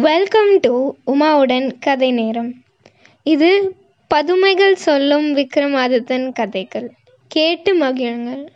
Welcome to உமாவுடன் கதை நேரம். இது பதுமைகள் சொல்லும் விக்ரமாதித்தன் கதைகள். கேட்டு மகிழுங்கள்.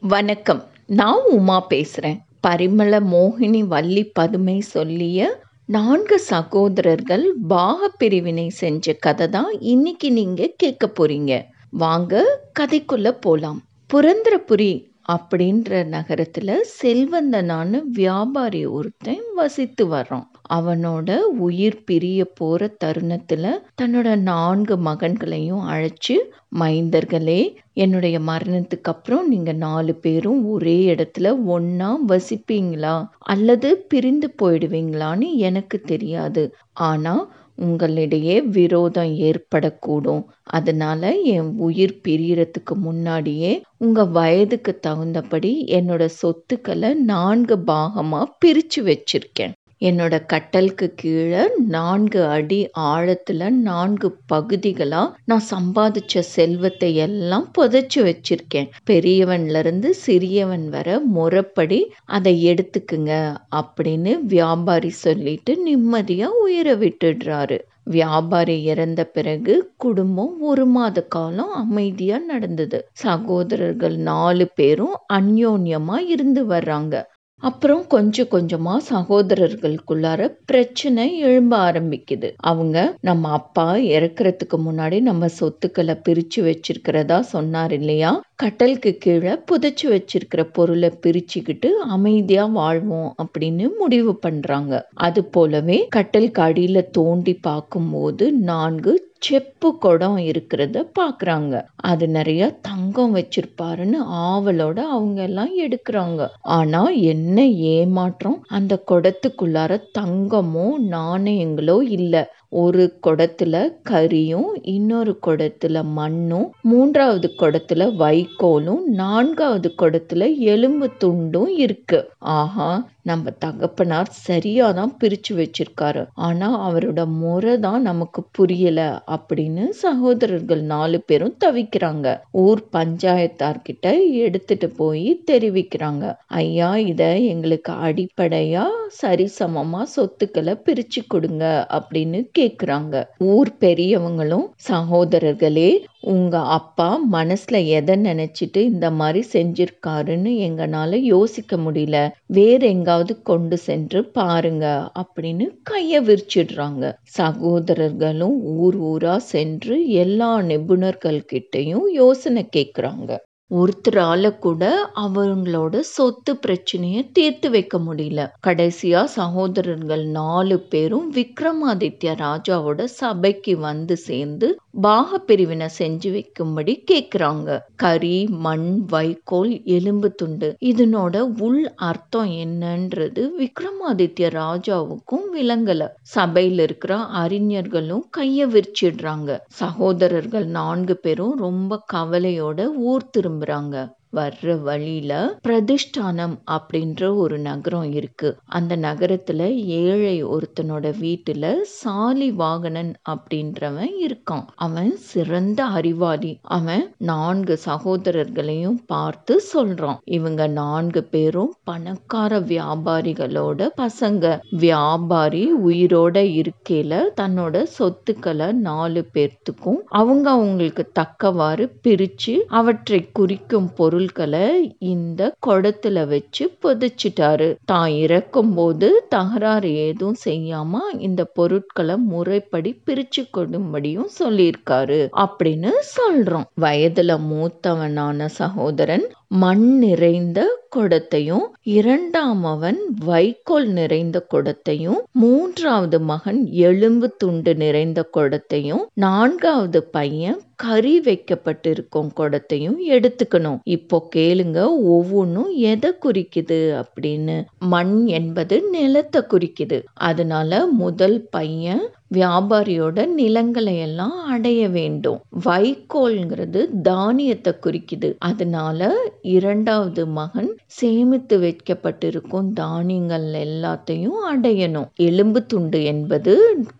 வணக்கம். நான் உமா பேசுகிறேன் பரிமள மோகினி வள்ளி பதுமை சொல்லிய நான்கு சகோதரர்கள் பாக பிரிவினை செஞ்ச கதை தான் இன்னைக்கு நீங்க கேட்க போறீங்க. வாங்க கதைக்குள்ள போலாம். புரந்திரபுரி அப்படின்ற நகரத்தில் செல்வந்தனான வியாபாரி ஒருத்தன் வசித்து வர்றான். அவனோட உயிர் பிரிய போற தருணத்துல தன்னோட நான்கு மகன்களையும் அழைச்சு மைந்தர்களே என்னுடைய மரணத்துக்கு அப்புறம் நீங்க நாலு பேரும் ஒரே இடத்துல ஒன்றா வசிப்பீங்களா? அல்லது பிரிந்து போயிடுவீங்களான்னு எனக்கு தெரியாது. ஆனா உங்களிடையே விரோதம் ஏற்படக்கூடும். அதனால என் உயிர் பிரியறதுக்கு முன்னாடியே உங்க வயதுக்கு தகுந்தபடி என்னோட சொத்துக்களை நான்கு பாகமா பிரிச்சு வச்சிருக்கேன். என்னோட கட்டலுக்கு கீழே நான்கு அடி ஆழத்தில் நான்கு பகுதிகளாக நான் சம்பாதிச்ச செல்வத்தை எல்லாம் புதைச்சி வச்சிருக்கேன். பெரியவன்லேருந்து சிறியவன் வர முறைப்படி அதை எடுத்துக்குங்க அப்படின்னு வியாபாரி சொல்லிட்டு நிம்மதியாக உயிரை விட்டுடுறாரு. வியாபாரி இறந்த பிறகு குடும்பம் ஒரு மாத காலம் அமைதியாக நடந்தது. சகோதரர்கள் நாலு பேரும் அந்யோன்யமாக இருந்து வர்றாங்க. அப்புறம் கொஞ்சம் கொஞ்சமா சகோதரர்களுக்குள்ளார பிரச்சனை எழும்ப ஆரம்பிக்குது. அவங்க நம்ம அப்பா இறக்குறதுக்கு முன்னாடி நம்ம சொத்துக்களை பிரிச்சு வச்சிருக்கிறதா சொன்னார் இல்லையா? கட்டலுக்கு கீழே புதைச்சி வச்சிருக்கிற பொருளை பிரிச்சுக்கிட்டு அமைதியா வாழ்வோம் அப்படின்னு முடிவு பண்றாங்க. அது போலவே கட்டலுக்கு அடியில தோண்டி பார்க்கும்போது நான்கு செப்பு குடம் இருக்கிறத பாக்குறாங்க அது நிறைய தங்கம் வச்சிருப்பாருன்னு ஆவலோட அவங்க எல்லாம் எடுக்கிறாங்க. ஆனா என்ன ஏமாற்றம்? அந்த குடத்துக்குள்ளார தங்கமோ நாணயங்களோ இல்ல. ஒரு குடத்துல கரியும் இன்னொரு குடத்துல மண்ணும் மூன்றாவது குடத்துல வைக்கோலும் நான்காவது குடத்துல எலும்பு துண்டும் இருக்கு. ஆஹா நம்ம தகப்பனார் சரியா தான் பிரிச்சு வச்சிருக்காரு. ஆனா அவரோட முறை தான் நமக்கு புரியல அப்படின்னு சகோதரர்கள் நாலு பேரும் தவிக்கிறாங்க. ஊர் பஞ்சாயத்தார்கிட்ட எடுத்துட்டு போய் தெரிவிக்கிறாங்க. ஐயா இத எங்களுக்கு அடிப்படையா சரிசமமா சொத்துக்களை பிரிச்சு கொடுங்க அப்படின்னு கேக்குறாங்க. ஊர் பெரியவங்களும் சகோதரர்களே உங்கள் அப்பா மனசில் எதை நினச்சிட்டு இந்த மாதிரி செஞ்சிருக்காருன்னு எங்களால் யோசிக்க முடியல. வேற எங்காவது கொண்டு சென்று பாருங்க அப்படின்னு கையை விரிச்சிடுறாங்க. சகோதரர்களும் ஊர் ஊராக சென்று எல்லா நிபுணர்கள்கிட்டையும் யோசனை கேட்குறாங்க ஒருத்தரால கூட அவங்களோட சொத்து பிரச்சனையை தீர்த்து வைக்க முடியல. கடைசியா சகோதரர்கள் நாலு பேரும் விக்ரமாதித்ய ராஜாவோட சபைக்கு வந்து சேர்ந்து பாக பிரிவினை செஞ்சு வைக்கும்படி கேக்குறாங்க. கரி மண் வைக்கோல் எலும்பு துண்டு இதனோட உள் அர்த்தம் என்னன்றது விக்ரமாதித்ய ராஜாவுக்கும் விளங்கல. சபையில இருக்கிற அறிஞர்களும் கைய விரிச்சிடுறாங்க. சகோதரர்கள் நான்கு பேரும் ரொம்ப கவலையோட ஊர் திரும்ப branca. வர்ற வழியில பிரதிஷ்டானம் அப்படின்ற ஒரு நகரம் இருக்கு. அந்த நகரத்துல ஏழை ஒருத்தனோட வீட்டுல சாலி வாகனன் அப்படின்றவன் இருக்கான். அவன் சிறந்த அறிவாளி. அவன் நான்கு சகோதரர்களையும் பார்த்து சொல்றான். இவங்க நான்கு பேரும் பணக்கார வியாபாரிகளோட பசங்க. வியாபாரி உயிரோட இருக்கையில தன்னோட சொத்துக்களை நாலு பேர்த்துக்கும் அவங்க அவங்களுக்கு தக்கவாறு பிரிச்சு அவற்றை குறிக்கும் பொருள் பொருட்களை இந்த குடத்துல வச்சு புதைச்சிட்டாரு. தான் இறக்கும் போது தகராறு ஏதும் செய்யாம இந்த பொருட்களை முறைப்படி பிரிச்சு கொடும்படியும் சொல்லியிருக்காரு அப்படின்னு சொல்றோம். வயதுல மூத்தவனான சகோதரன் மண் நிறைந்த குடத்தையும் இரண்டாம் அவன் வைக்கோல் நிறைந்த குடத்தையும் மூன்றாவது மகன் எலும்பு துண்டு நிறைந்த குடத்தையும் நான்காவது பையன் கறி வைக்கப்பட்டிருக்கும் குடத்தையும் எடுத்துக்கணும். இப்போ கேளுங்க ஒவ்வொன்றும் எதை குறிக்குது அப்படின்னு. மண் என்பது நிலத்தை குறிக்குது. அதனால முதல் பையன் வியாபாரியோட நிலங்களை எல்லாம் அடைய வேண்டும். வைக்கோல்ங்கிறது தானியத்தை குறிக்குது. அதனால இரண்டாவது மகன் சேமித்து வைக்கப்பட்டிருக்கும் தானியங்கள் எல்லாத்தையும் அடையணும். எலும்பு துண்டு என்பது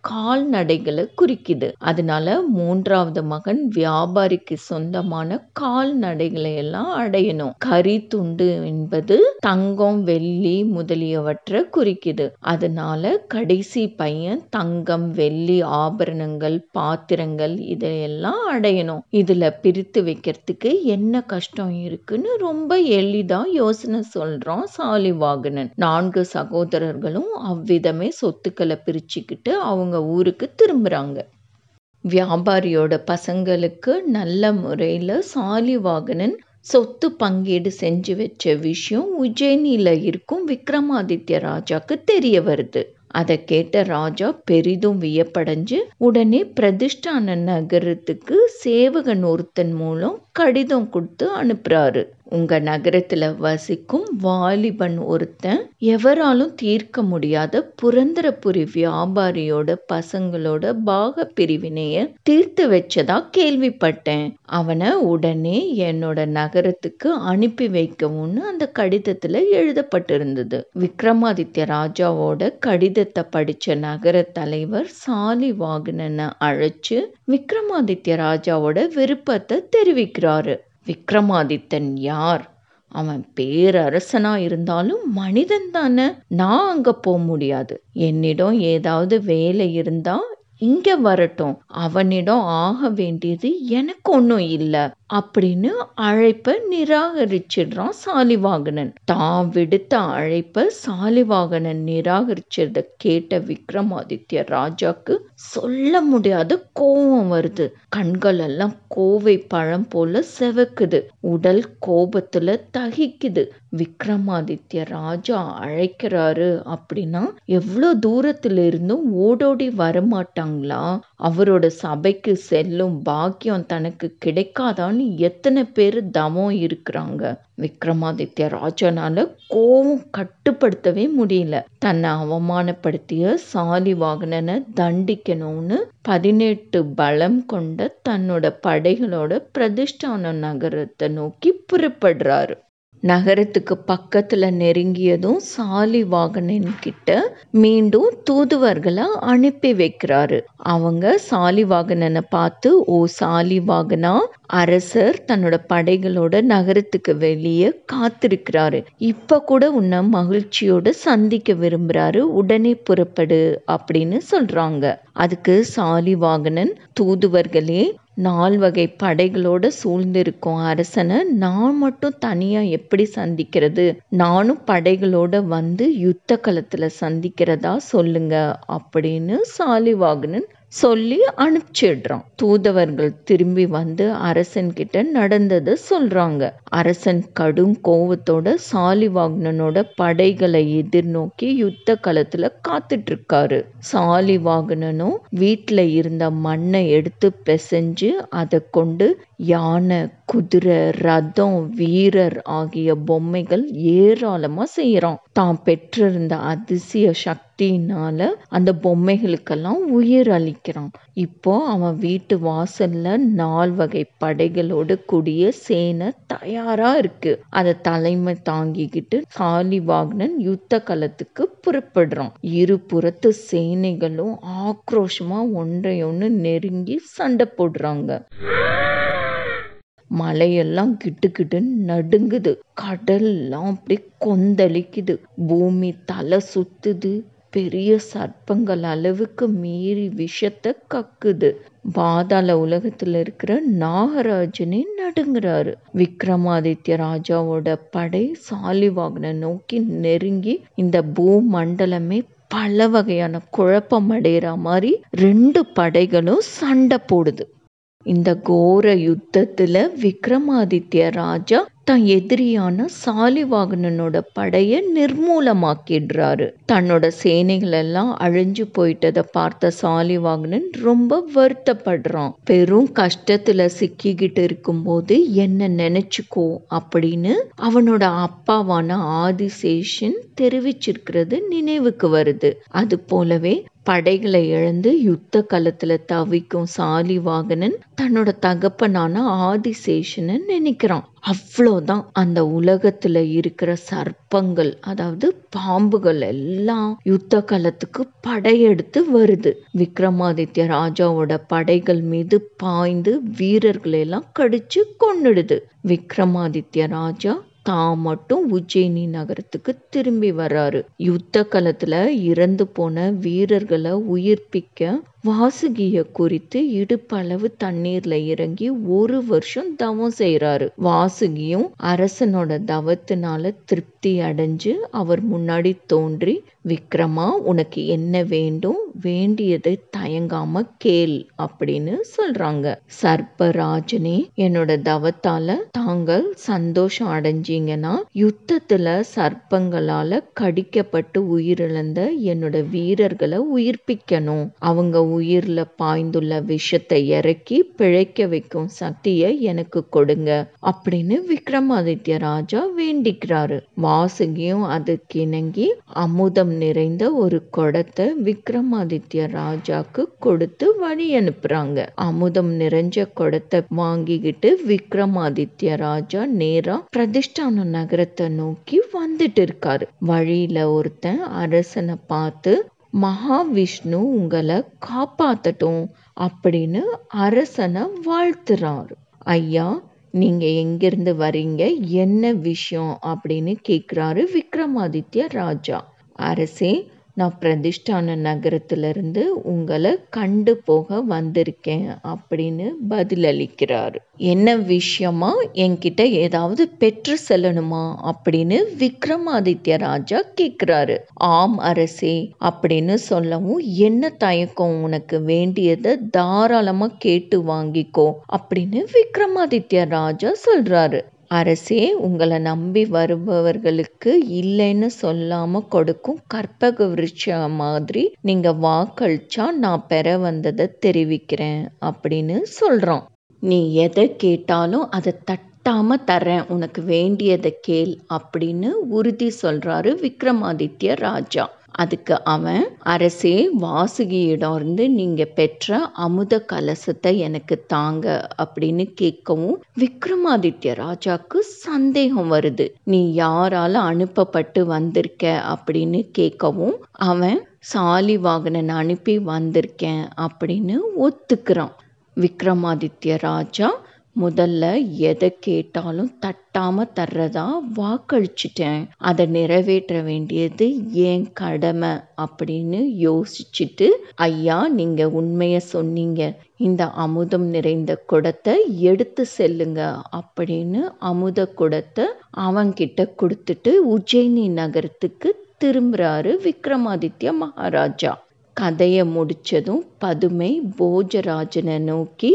கால்நடைகளை குறிக்குது. அதனால மூன்றாவது மகன் வியாபாரிக்கு சொந்தமான கால்நடைகளை எல்லாம் அடையணும். கரி துண்டு என்பது தங்கம் வெள்ளி முதலியவற்றை குறிக்குது. அதனால கடைசி பையன் தங்கம் வெள்ளி ஆபரணங்கள் பாத்திரங்கள் இதையெல்லாம் அடையணும். இதுல பிரித்து வைக்கிறதுக்கு என்ன கஷ்டம் இருக்குன்னு ரொம்ப எளிதா யோசனை சொல்றான் சாலிவாகனன். நான்கு சகோதரர்களும் அவ்விதமே சொத்துக்களை பிரிச்சுக்கிட்டு அவங்க ஊருக்கு திரும்புறாங்க. வியாபாரியோட பசங்களுக்கு நல்ல முறையில் சாலிவாகனன் சொத்து பங்கீடு செஞ்சு வச்ச விஷயம் உஜ்ஜயினியில் இருக்கும் விக்ரமாதித்ய ராஜாக்கு தெரிய வருது. அதை கேட்ட ராஜா பெரிதும் வியப்படைஞ்சு உடனே பிரதிஷ்டான நகரத்துக்கு சேவகன் ஒருத்தன் மூலம் கடிதம் கொடுத்து அனுப்புறாரு. உங்க நகரத்துல வசிக்கும் வாலிபன் ஒருத்தன் எவராலும் தீர்க்க முடியாத புரந்தரபுரி வியாபாரியோட பசங்களோட பாக பிரிவினைய தீர்த்து வச்சதா கேள்விப்பட்டேன். அவனை உடனே என்னோட நகரத்துக்கு அனுப்பி வைக்கவும்னு அந்த கடிதத்துல எழுதப்பட்டிருந்தது. விக்ரமாதித்ய ராஜாவோட கடிதத்தை படிச்ச நகர தலைவர் சாலி வாகனனை அழைச்சு விக்ரமாதித்ய ராஜாவோட விருப்பத்தை தெரிவிக்கிறாரு. விக்ரமாதித்தன் யார்? அவன் பேரரசனா இருந்தாலும் மனிதன் தானே. நான் அங்க போக முடியாது. என்னிடம் ஏதாவது வேலை இருந்தா இங்க வரட்டும். அவனிடம் ஆக வேண்டியது எனக்கு ஒன்றும் இல்லை. அப்படின்னு அழைப்பை நிராகரிச்சிடுறான் சாலிவாகனன். தான் விடுத்த அழைப்பை சாலிவாகனன் நிராகரிச்சதை கேட்ட விக்ரமாதித்ய ராஜாக்கு சொல்ல முடியாத கோபம் வருது. கண்கள் எல்லாம் கோவை பழம் போல செவக்குது. உடல் கோபத்துல தகிக்குது. விக்ரமாதித்ய ராஜா அழைக்கிறாரு அப்படின்னா எவ்வளோ தூரத்துல இருந்தும் ஓடோடி வரமாட்டாங்களா? அவரோட சபைக்கு செல்லும் பாக்கியம் தனக்கு கிடைக்காதான்னு எத்தனை பேர் தமம் இருக்கிறாங்க. விக்ரமாதித்ய ராஜனால கோவம் கட்டுப்படுத்தவே முடியல. தன்னை அவமானப்படுத்திய சாலிவாகனனை தண்டிக்கணும்னு பதினெட்டு பலம் கொண்ட தன்னோட படைகளோட பிரதிஷ்டான நகரத்தை நோக்கி புறப்படுறாரு. நகரத்துக்கு பக்கத்துல நெருங்கியதும் சாலிவாகனன் கிட்ட மீண்டும் தூதுவர்களை அனுப்பி வைக்கிறாரு. அவங்க சாலிவாகனனை பார்த்து ஓ சாலிவாகனா அரசர் தன்னோட படைகளோட நகரத்துக்கு வெளியே காத்திருக்கிறாரு. இப்ப கூட உன்னை மகிழ்ச்சியோட சந்திக்க விரும்புறாரு. உடனே புறப்படு அப்படின்னு சொல்றாங்க. அதுக்கு சாலிவாகனன் தூதுவர்களே நால்வகை படைகளோட சூழ்ந்திருக்கும் அரசனை நான் மட்டும் தனியா எப்படி சந்திக்கிறது? நானும் படைகளோட வந்து யுத்த களத்துல சந்திக்கிறதா சொல்லுங்க அப்படின்னு சாலிவாகனன் சொல்லி அனுப்பிச்சிடுறான் தூதவர்கள் திரும்பி வந்து அரசன் கிட்ட நடந்ததை சொல்றாங்க. அரசன் கடும் கோவத்தோட சாலிவாகனனோட படைகளை எதிர்நோக்கி யுத்த களத்துல காத்துட்டு இருக்காரு சாலிவாகனனும் வீட்டுல இருந்த மண்ணை எடுத்து பிசைஞ்சு அதை கொண்டு யானை குதிரை ரதம் வீரர் ஆகிய பொம்மைகள் ஏராளமா செய்யறான். தான் பெற்றிருந்த அதிசய சக்தியினால அந்த பொம்மைகளுக்கெல்லாம் உயிர் அளிக்கிறான். இப்போ அவன் வீட்டு வாசல்ல நால் வகை படைகளோடு கூடிய சேனை தயாரா இருக்கு. அதை தலைமை தாங்கிக்கிட்டு சாலிவாகனன் யுத்த களத்துக்கு புறப்படுறான். இரு புறத்து சேனைகளும் ஆக்ரோஷமா ஒன்றையொன்னு நெருங்கி சண்டை போடுறாங்க. மலையெல்லாம் கிட்டு கிட்டுன்னு நடுங்குது. கடல்லாம் அப்படி கொந்தளிக்குது. பூமி தலை சுத்துது. பெரிய சர்ப்பங்கள் அளவுக்கு மீறி விஷத்தை கக்குது. பாதாள உலகத்துல இருக்கிற நாகராஜனே நடுங்குறாரு. விக்ரமாதித்ய ராஜாவோட படை சாலிவாகனை நோக்கி நெருங்கி இந்த பூமண்டலமே பல வகையான குழப்பம் அடைகிற மாதிரி ரெண்டு படைகளும் சண்டை போடுது. இந்த கோர யுத்தத்துல விக்ரமாதித்ய ராஜா தன் எதிரியான சாலிவாகனனோட படைய நிர்மூலமாக்கிடுறாரு. தன்னோட சேனைகள் எல்லாம் அழிஞ்சு போயிட்டதை பார்த்த சாலிவாகனன் ரொம்ப வருத்தப்படுறான். பெரும் கஷ்டத்துல சிக்கிக்கிட்டு இருக்கும்போது என்ன நினைச்சுக்கோ அப்படின்னு அவனோட அப்பாவான ஆதிசேஷன் தெரிவிச்சிருக்கிறது நினைவுக்கு வருது. அது போலவே படைகளை இழந்து யுத்த களத்துல தவிக்கும் சாலிவாகனன் தன்னோட தகப்பனான ஆதிசேஷனை நினைக்கிறான். அவ்வளோதான் அந்த உலகத்துல இருக்கிற சர்ப்பங்கள் அதாவது பாம்புகள் எல்லாம் யுத்த காலத்துக்கு படையெடுத்து வருது. விக்ரமாதித்ய ராஜாவோட படைகள் மீது பாய்ந்து வீரர்களை எல்லாம் கடிச்சு கொன்னுடுது. விக்ரமாதித்ய ராஜா தான் மட்டும் உஜ்ஜயினி நகரத்துக்கு திரும்பி வர்றாரு. யுத்த களத்துல இறந்து போன வீரர்களை உயிர்ப்பிக்க வாசுகிய குறித்து இடுப்பளவு தண்ணீர்ல இறங்கி ஒரு வருஷம் தவம் செய்யறாரு வாசுகியும் அரசனோட தவத்தினால திருப்தி அடைஞ்சு அவர் முன்னாடி தோன்றி விக்ரமா உனக்கு என்ன வேண்டும்? வேண்டியதை தயங்காம கேள் அப்படின்னு சொல்றாங்க. சர்பராஜனே என்னோட தவத்தால தாங்கள் சந்தோஷம் அடைஞ்சீங்கன்னா யுத்தத்துல சர்ப்பங்களால கடிக்கப்பட்டு உயிரிழந்த என்னோட வீரர்களை உயிர்ப்பிக்கணும். அவங்க உயிர்ல பாய்ந்துள்ள விஷத்தை இறக்கி பிழைக்க வைக்கும் சக்தியை எனக்கு கொடுங்க அப்படின்னு விக்ரமாதித்ய ராஜா வேண்டிக்கிறாரு. வாசுகியும் அதுக்கு இணங்கி அமுதம் நிறைந்த ஒரு குடத்தை விக்ரமாதித்ய ராஜாக்கு கொடுத்து வழி அனுப்புறாங்க. அமுதம் நிறைஞ்ச குடத்தை வாங்கிக்கிட்டு விக்ரமாதித்ய ராஜா நேரா பிரதிஷ்டான நகரத்தை நோக்கி வந்துட்டு இருக்காரு. வழியில ஒருத்தன் அரசனை பார்த்து மகாவிஷ்ணு உங்களை காப்பாத்தட்டும் அப்படின்னு அரசனை வாழ்த்துறாரு. ஐயா நீங்க எங்கிருந்து வரீங்க? என்ன விஷயம்? அப்படின்னு கேக்குறாரு விக்ரமாதித்ய ராஜா. அரசே நான் பிரதிஷ்டான நகரத்திலிருந்து உங்களை கண்டு போக வந்திருக்கேன் அப்படின்னு பதிலளிக்கிறார். என்ன விஷயமா? என்கிட்ட ஏதாவது பெற்று செல்லணுமா? அப்படின்னு விக்ரமாதித்ய ராஜா கேட்கிறாரு ஆம் அரசே அப்படின்னு சொல்லவும் என்ன தயக்கம்? உனக்கு வேண்டியதை தாராளமா கேட்டு வாங்கிக்கோ அப்படின்னு விக்ரமாதித்ய ராஜா சொல்றாரு. அரசே உங்களை நம்பி வருபவர்களுக்கு இல்லைன்னு சொல்லாம கொடுக்கும் கற்பக விருட்சம் மாதிரி நீங்க வாக்களிச்சா நான் பெற வந்ததை தெரிவிக்கிறேன் அப்படின்னு சொல்றான். நீ எதை கேட்டாலும் அதை தட்டாம தரேன் உனக்கு வேண்டியதை கேள் அப்படின்னு உறுதி சொல்றாரு விக்ரமாதித்ய ராஜா. அதுக்கு அவன் அரசே வாசுகியிடம் இருந்து நீங்க பெற்ற அமுத கலசத்தை எனக்கு தாங்க அப்படின்னு கேட்கவும் விக்ரமாதித்ய ராஜாக்கு சந்தேகம் வருது. நீ யாரால அனுப்பப்பட்டு வந்திருக்க அப்படின்னு கேட்கவும் அவன் சாலி வாகனன் அனுப்பி வந்திருக்கேன் அப்படின்னு ஒத்துக்கிறான். விக்ரமாதித்ய ராஜா முதல்ல எதை கேட்டாலும் தட்டாம தர்றதா வாக்களிச்சிட்டேன். அதை நிறைவேற்ற வேண்டியது ஏன் கடமை அப்படின்னு யோசிச்சுட்டு ஐயா நீங்க உண்மைய சொன்னீங்க. இந்த அமுதம் நிறைந்த குடத்தை எடுத்து செல்லுங்க அப்படின்னு அமுத குடத்தை அவன்கிட்ட கொடுத்துட்டு உஜ்ஜயினி நகரத்துக்கு திரும்புறாரு விக்ரமாதித்ய மகாராஜா. கதையை முடிச்சதும் பதுமை போஜராஜனை நோக்கி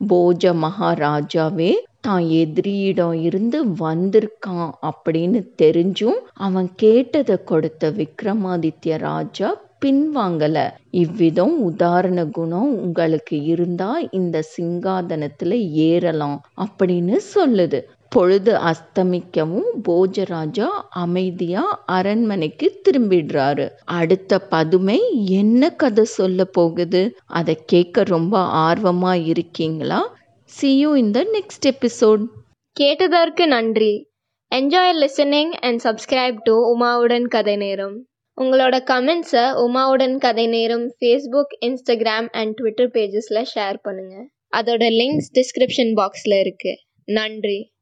போஜ மகாராஜாவே தான் எதிரியிடம் இருந்து வந்திருக்கான் அப்படின்னு தெரிஞ்சும் அவன் கேட்டதை கொடுத்த விக்ரமாதித்ய ராஜா பின்வாங்கல. இவ்விதம் உதாரண குணம் உங்களுக்கு இருந்தா இந்த சிங்காதனத்துல ஏறலாம் அப்படின்னு சொல்லுது. பொழுது அஸ்தமிக்கவும் போஜராஜா அமைதியா அரண்மனைக்கு திரும்பிடுறாரு. அடுத்த பதுமை என்ன கதை சொல்ல போகுது? அதை கேட்க ரொம்ப ஆர்வமா இருக்கீங்களா? See you in in next episode கேட்டதற்கு நன்றி. Enjoy listening and subscribe to உமாவுடன் கதை நேரம் உங்களோட கமெண்ட்ஸை உமாவுடன் கதை நேரம் ஃபேஸ்புக் இன்ஸ்டாகிராம் அண்ட் ட்விட்டர் பேஜஸில் ஷேர் பண்ணுங்கள் அதோட லிங்க்ஸ் டிஸ்கிரிப்ஷன் பாக்ஸில் இருக்குது நன்றி.